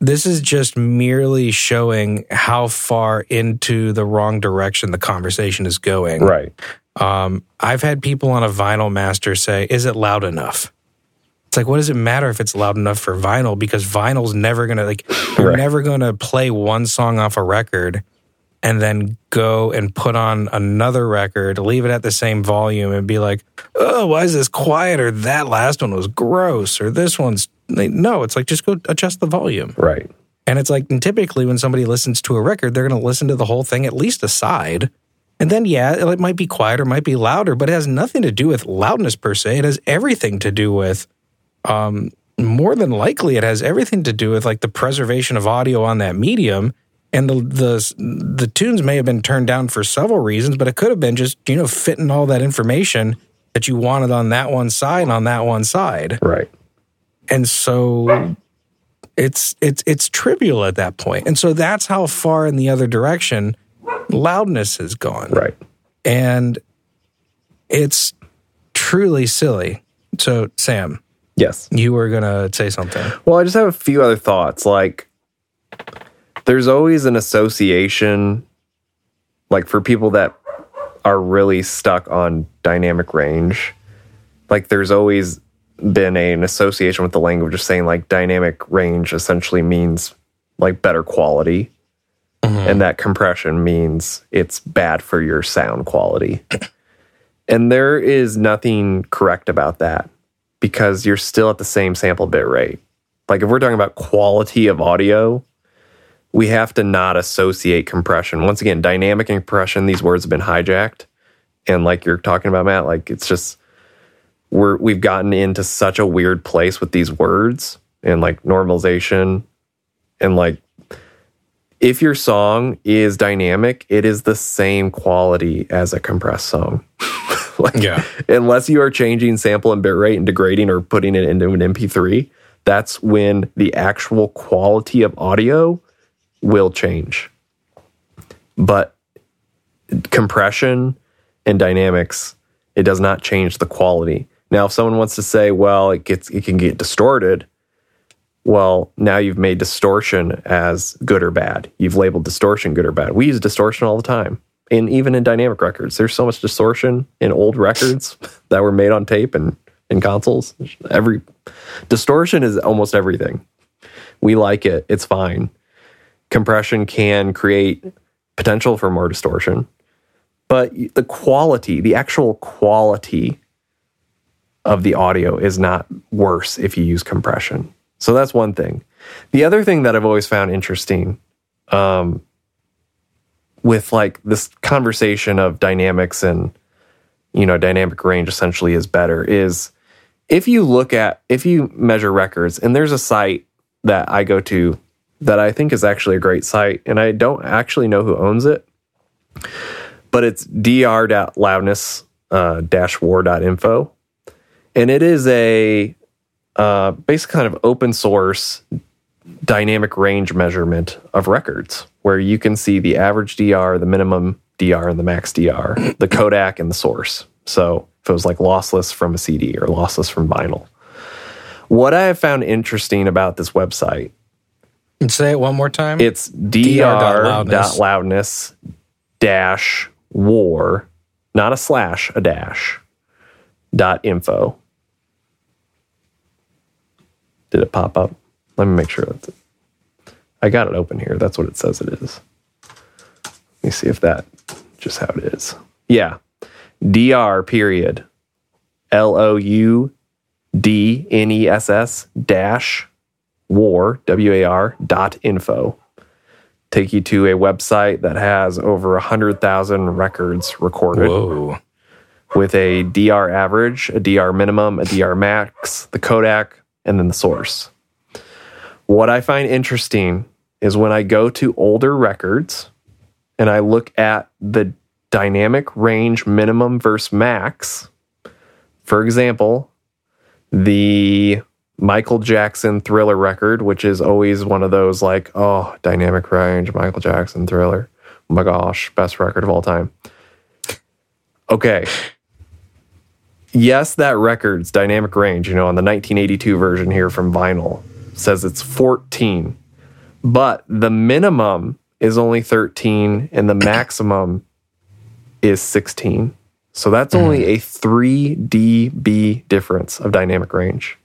This is just merely showing how far into the wrong direction the conversation is going. Right. Um, I've had people on a vinyl master say, "Is it loud enough?" It's like, what does it matter if it's loud enough for vinyl? Because vinyl's never gonna like, you're Right. never gonna play one song off a record and then go and put on another record, leave it at the same volume, and be like, "Oh, why is this quieter? That last one was gross, or this one's no. It's like just go adjust the volume. Right. And it's like, and typically when somebody listens to a record, they're going to listen to the whole thing at least a side. And then, yeah, it might be quieter, might be louder, but it has nothing to do with loudness per se. It has everything to do with, um, more than likely, it has everything to do with like the preservation of audio on that medium. And the the the tunes may have been turned down for several reasons, but it could have been just you know fitting all that information that you wanted on that one side and on that one side Right. and so it's it's it's trivial at that point and so that's how far in the other direction loudness has gone Right. and it's truly silly so sam Yes. you were gonna say something Well, I just have a few other thoughts. Like, there's always an association, like, for people that are really stuck on dynamic range. Like, there's always been a, an association with the language of saying, like, dynamic range essentially means, like, better quality. Mm-hmm. And that compression means it's bad for your sound quality. and there is nothing correct about that because you're still at the same sample bit rate. Like if we're talking about quality of audio, we have to not associate compression. Once again, dynamic and compression, these words have been hijacked. And like you're talking about, Matt, like it's just we're we've gotten into such a weird place with these words and like normalization and like if your song is dynamic, it is the same quality as a compressed song. like Yeah. unless you are changing sample and bit rate and degrading or putting it into an MP3, that's when the actual quality of audio will change. But compression and dynamics, it does not change the quality. Now, if someone wants to say, well, it gets it can get distorted, well, now you've made distortion as good or bad. You've labeled distortion good or bad. We use distortion all the time. And even in dynamic records, there's so much distortion in old records that were made on tape and in consoles. Every distortion is almost everything. We like it. It's fine. Compression can create potential for more distortion, but the quality, the actual quality of the audio is not worse if you use compression. So that's one thing. The other thing that I've always found interesting um, with like this conversation of dynamics and you know dynamic range essentially is better is if you look at if you measure records and there's a site that I go to that I think is actually a great site and I don't actually know who owns it but it's dr.loudness uh, and it is a uh, basic kind of open source dynamic range measurement of records where you can see the average DR, the minimum DR, and the max DR, the codec and the source. So if it was like lossless from a CD or lossless from vinyl. What I have found interesting about this website, and say it one more time it's dr.loudness. dr.loudness dash war, not a slash, a dash, dot info. Did it pop up? Let me make sure that's it. I got it open here. That's what it says it is. Let me see if that just how it is. Yeah. DR period. L O U D N E S S dash war W A R dot info. Take you to a website that has over a hundred thousand records recorded whoa with a DR average, a DR minimum, a DR max, the codec, and then the source. What I find interesting is when I go to older records and I look at the dynamic range minimum versus max, for example, the Michael Jackson thriller record, which is always one of those like, oh, dynamic range, Michael Jackson thriller. Oh my gosh, best record of all time. Okay. Yes, that record's dynamic range, you know, on the 1982 version here from vinyl says it's 14. but the minimum is only 13 and the maximum is 16. So that's only mm-hmm. a 3 dB difference of dynamic range.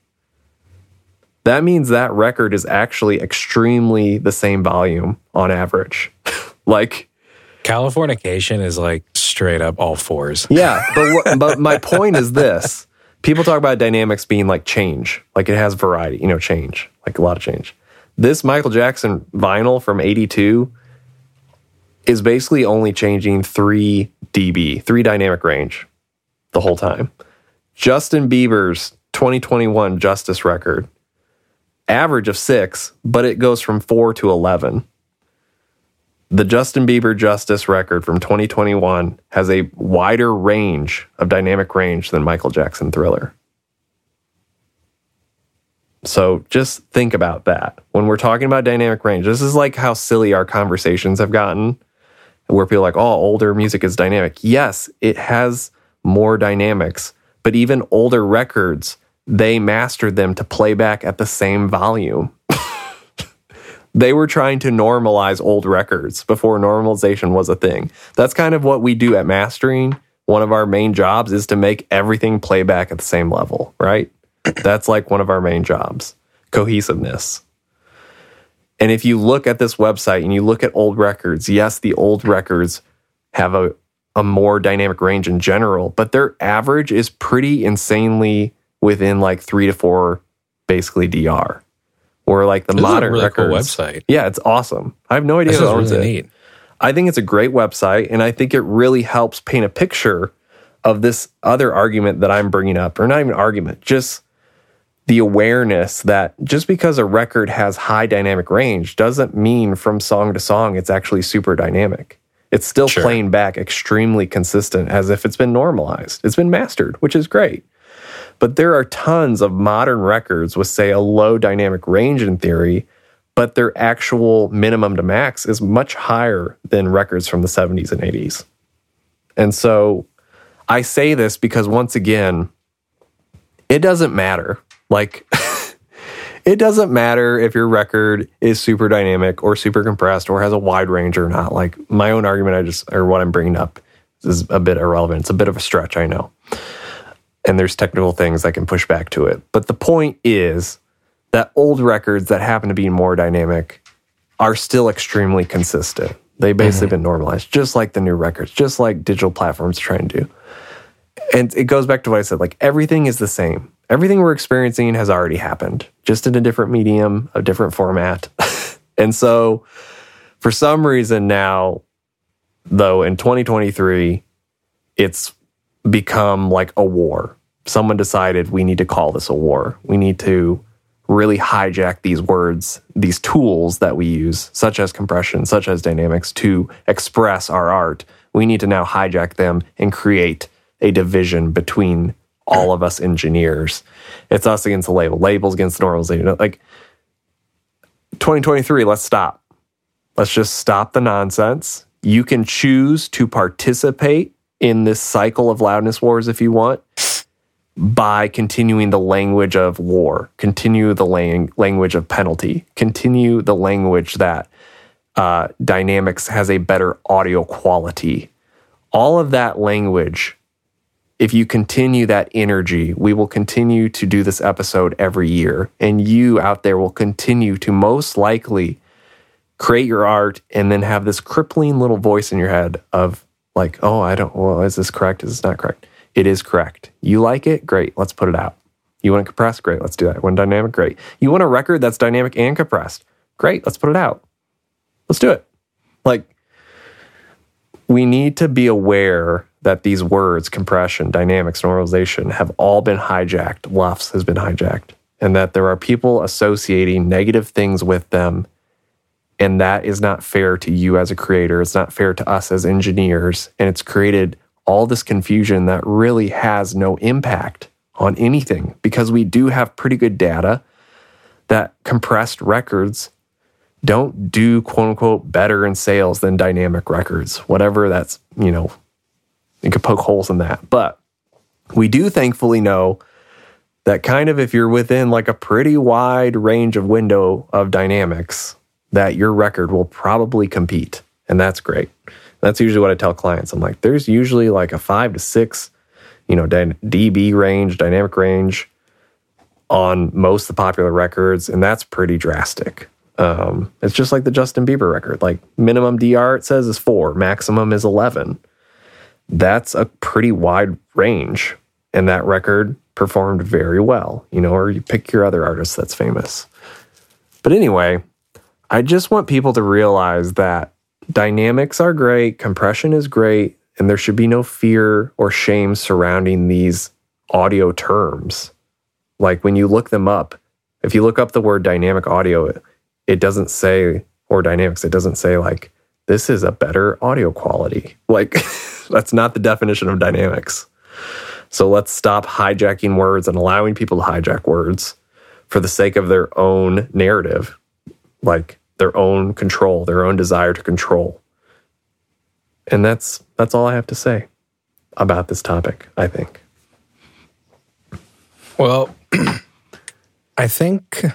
That means that record is actually extremely the same volume on average. like, Californication is like straight up all fours. yeah, but but my point is this: people talk about dynamics being like change, like it has variety, you know, change, like a lot of change. This Michael Jackson vinyl from '82 is basically only changing three dB, three dynamic range, the whole time. Justin Bieber's 2021 Justice record, average of six, but it goes from four to 11. The Justin Bieber Justice record from 2021 has a wider range of dynamic range than Michael Jackson Thriller. So just think about that. When we're talking about dynamic range, this is like how silly our conversations have gotten, where people are like, oh, older music is dynamic. Yes, it has more dynamics, but even older records, they mastered them to playback at the same volume. they were trying to normalize old records before normalization was a thing. That's kind of what we do at mastering. One of our main jobs is to make everything playback at the same level, right? That's like one of our main jobs cohesiveness. And if you look at this website and you look at old records, yes, the old records have a, a more dynamic range in general, but their average is pretty insanely within like three to four, basically DR. Or like the This modern really cool website. Yeah, it's awesome. I have no idea This who owns really it. neat. I think it's a great website, and I think it really helps paint a picture of this other argument that I'm bringing up, or not even argument, just the awareness that just because a record has high dynamic range doesn't mean from song to song it's actually super dynamic. It's still Sure. playing back extremely consistent as if it's been normalized. It's been mastered, which is great. But there are tons of modern records with, say, a low dynamic range in theory, but their actual minimum to max is much higher than records from the 70s and 80s. And so I say this because, once again, it doesn't matter. Like, it doesn't matter if your record is super dynamic or super compressed or has a wide range or not. Like, my own argument, I just, or what I'm bringing up is a bit irrelevant. It's a bit of a stretch, I know. And there's technical things that can push back to it. But the point is that old records that happen to be more dynamic are still extremely consistent. They've basically mm-hmm. been normalized, just like the new records, just like digital platforms trying to do. And it goes back to what I said like everything is the same. Everything we're experiencing has already happened, just in a different medium, a different format. and so for some reason now, though, in 2023, it's become like a war. Someone decided we need to call this a war. We need to really hijack these words, these tools that we use, such as compression, such as dynamics, to express our art. We need to now hijack them and create a division between all of us engineers. It's us against the label, labels against the normalization. Like 2023, let's stop. Let's just stop the nonsense. You can choose to participate in this cycle of loudness wars if you want by continuing the language of war, continue the lang- language of penalty, continue the language that uh, dynamics has a better audio quality. All of that language, if you continue that energy, we will continue to do this episode every year. And you out there will continue to most likely create your art and then have this crippling little voice in your head of like, oh, I don't, well, is this correct? Is this not correct? It is correct. You like it? Great. Let's put it out. You want it compressed? Great. Let's do that. One dynamic? Great. You want a record that's dynamic and compressed? Great. Let's put it out. Let's do it. Like, we need to be aware that these words, compression, dynamics, normalization, have all been hijacked. LUFS has been hijacked, and that there are people associating negative things with them. And that is not fair to you as a creator. It's not fair to us as engineers. And it's created all this confusion that really has no impact on anything because we do have pretty good data that compressed records don't do quote unquote better in sales than dynamic records, whatever that's, you know, you could poke holes in that. But we do thankfully know that kind of if you're within like a pretty wide range of window of dynamics, that your record will probably compete. And that's great. That's usually what I tell clients. I'm like, there's usually like a five to six, you know, dB range, dynamic range on most of the popular records. And that's pretty drastic. Um, it's just like the Justin Bieber record. Like minimum DR, it says is four, maximum is 11. That's a pretty wide range. And that record performed very well, you know, or you pick your other artist that's famous. But anyway, I just want people to realize that dynamics are great, compression is great, and there should be no fear or shame surrounding these audio terms. Like when you look them up, if you look up the word dynamic audio, it doesn't say, or dynamics, it doesn't say like, this is a better audio quality. Like, that's not the definition of dynamics. So let's stop hijacking words and allowing people to hijack words for the sake of their own narrative. Like, their own control, their own desire to control. And that's that's all I have to say about this topic, I think. Well, I think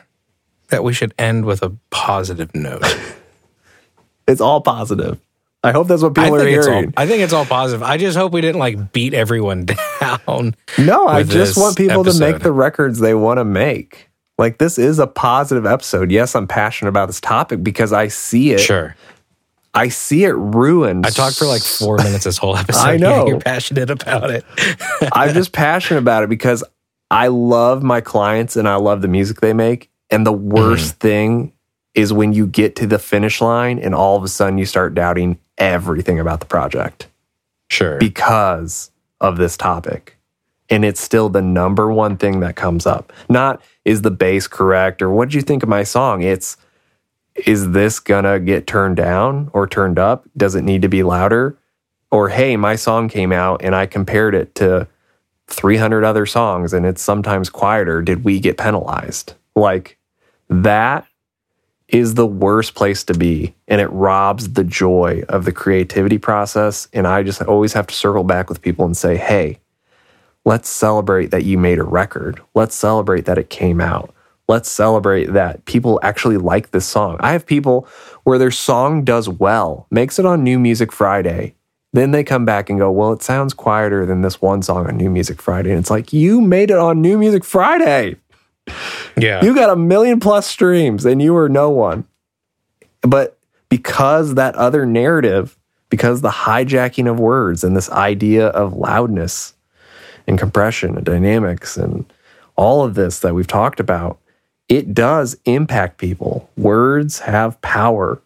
that we should end with a positive note. it's all positive. I hope that's what people are hearing. All, I think it's all positive. I just hope we didn't like beat everyone down. No, I just want people episode. to make the records they want to make. Like this is a positive episode. Yes, I'm passionate about this topic because I see it. Sure. I see it ruined. I talked for like four minutes this whole episode. I know. Yeah, you're passionate about it. I'm just passionate about it because I love my clients and I love the music they make. And the worst mm. thing is when you get to the finish line and all of a sudden you start doubting everything about the project. Sure. Because of this topic. And it's still the number one thing that comes up. Not is the bass correct or what do you think of my song? It's is this gonna get turned down or turned up? Does it need to be louder? Or hey, my song came out and I compared it to 300 other songs and it's sometimes quieter. Did we get penalized? Like that is the worst place to be and it robs the joy of the creativity process. And I just always have to circle back with people and say, hey, Let's celebrate that you made a record. Let's celebrate that it came out. Let's celebrate that people actually like this song. I have people where their song does well, makes it on New Music Friday. Then they come back and go, Well, it sounds quieter than this one song on New Music Friday. And it's like, You made it on New Music Friday. Yeah. You got a million plus streams and you were no one. But because that other narrative, because the hijacking of words and this idea of loudness and compression and dynamics and all of this that we've talked about, it does impact people. Words have power.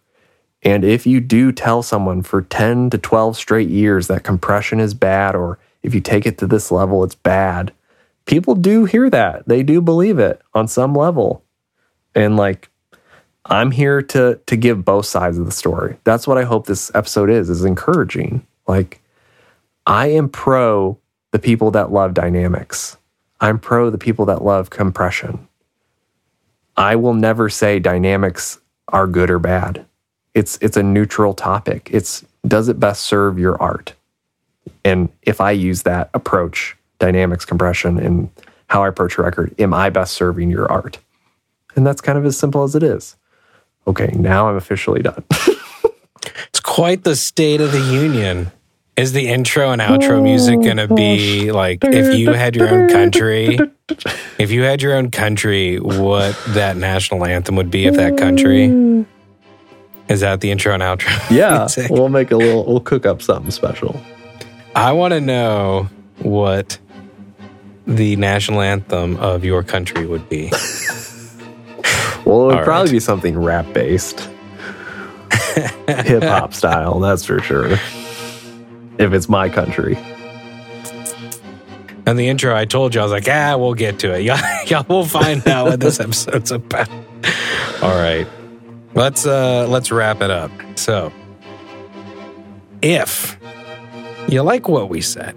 And if you do tell someone for 10 to 12 straight years that compression is bad, or if you take it to this level, it's bad, people do hear that. They do believe it on some level. And like, I'm here to to give both sides of the story. That's what I hope this episode is, is encouraging. Like, I am pro the people that love dynamics. I'm pro the people that love compression. I will never say dynamics are good or bad. It's it's a neutral topic. It's does it best serve your art? And if I use that approach, dynamics, compression, and how I approach a record, am I best serving your art? And that's kind of as simple as it is. Okay, now I'm officially done. it's quite the state of the union. Is the intro and outro music going to be like if you had your own country? If you had your own country, what that national anthem would be of that country? Is that the intro and outro? Yeah, music? we'll make a little. We'll cook up something special. I want to know what the national anthem of your country would be. well, it would All probably right. be something rap based, hip hop style. That's for sure if it's my country. And the intro, I told you, I was like, ah, we'll get to it. Y'all, y'all will find out what this episode's about. All right. Let's uh let's wrap it up. So if you like what we said,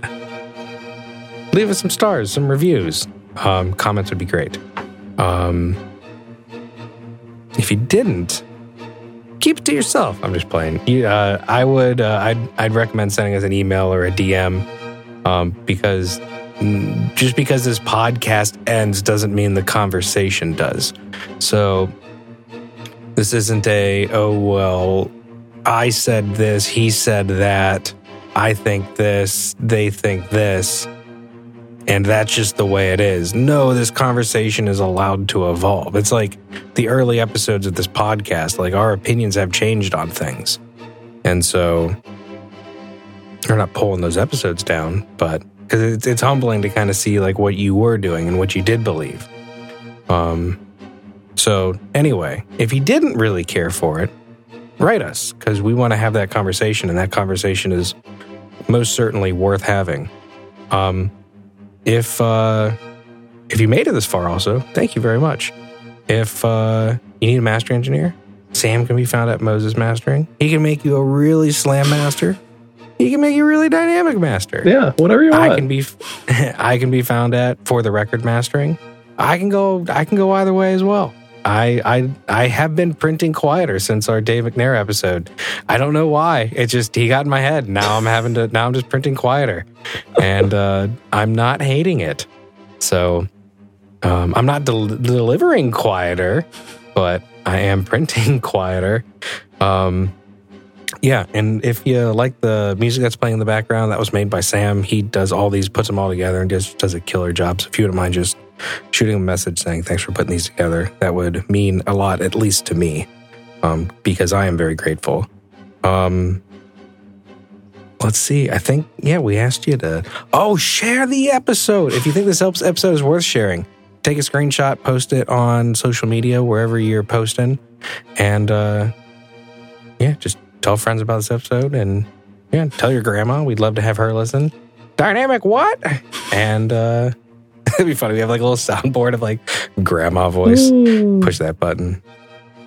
leave us some stars, some reviews. Um, comments would be great. Um, if you didn't, keep it to yourself. I'm just playing. You, uh, I would. Uh, I'd. I'd recommend sending us an email or a DM, um, because mm, just because this podcast ends doesn't mean the conversation does. So This isn't a, oh, well, I said this, he said that, I think this, they think this, and that's just the way it is. No, this conversation is allowed to evolve. It's like the early episodes of this podcast, like our opinions have changed on things. And so we're not pulling those episodes down, but because it's, it's humbling to kind of see like what you were doing and what you did believe. Um, so anyway, if you didn't really care for it, write us because we want to have that conversation, and that conversation is most certainly worth having. Um, if uh, if you made it this far, also thank you very much. If uh, you need a master engineer, Sam can be found at Moses Mastering. He can make you a really slam master. He can make you a really dynamic master. Yeah, whatever you want. I can be I can be found at for the record mastering. I can go I can go either way as well. I I I have been printing quieter since our Dave McNair episode. I don't know why. It just he got in my head. Now I'm having to now I'm just printing quieter. And uh, I'm not hating it. So um, I'm not del- delivering quieter, but I am printing quieter. Um, yeah, and if you like the music that's playing in the background, that was made by Sam. He does all these, puts them all together, and just does a killer job. So if you wouldn't mind just shooting a message saying thanks for putting these together, that would mean a lot, at least to me, um, because I am very grateful. Um, let's see. I think yeah, we asked you to oh share the episode if you think this helps. episode is worth sharing. Take a screenshot, post it on social media wherever you're posting, and uh, yeah, just tell friends about this episode and yeah, tell your grandma. We'd love to have her listen. Dynamic what? And uh it'd be funny. We have like a little soundboard of like grandma voice. Ooh. Push that button.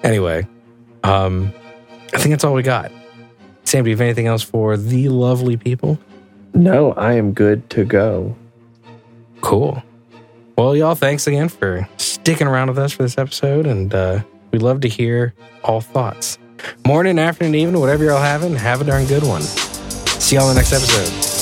Anyway, um I think that's all we got. Sam, do you have anything else for the lovely people? No, I am good to go. Cool. Well, y'all, thanks again for sticking around with us for this episode, and uh, we'd love to hear all thoughts morning, afternoon, evening, whatever you're all having, have a darn good one. See y'all in the next episode.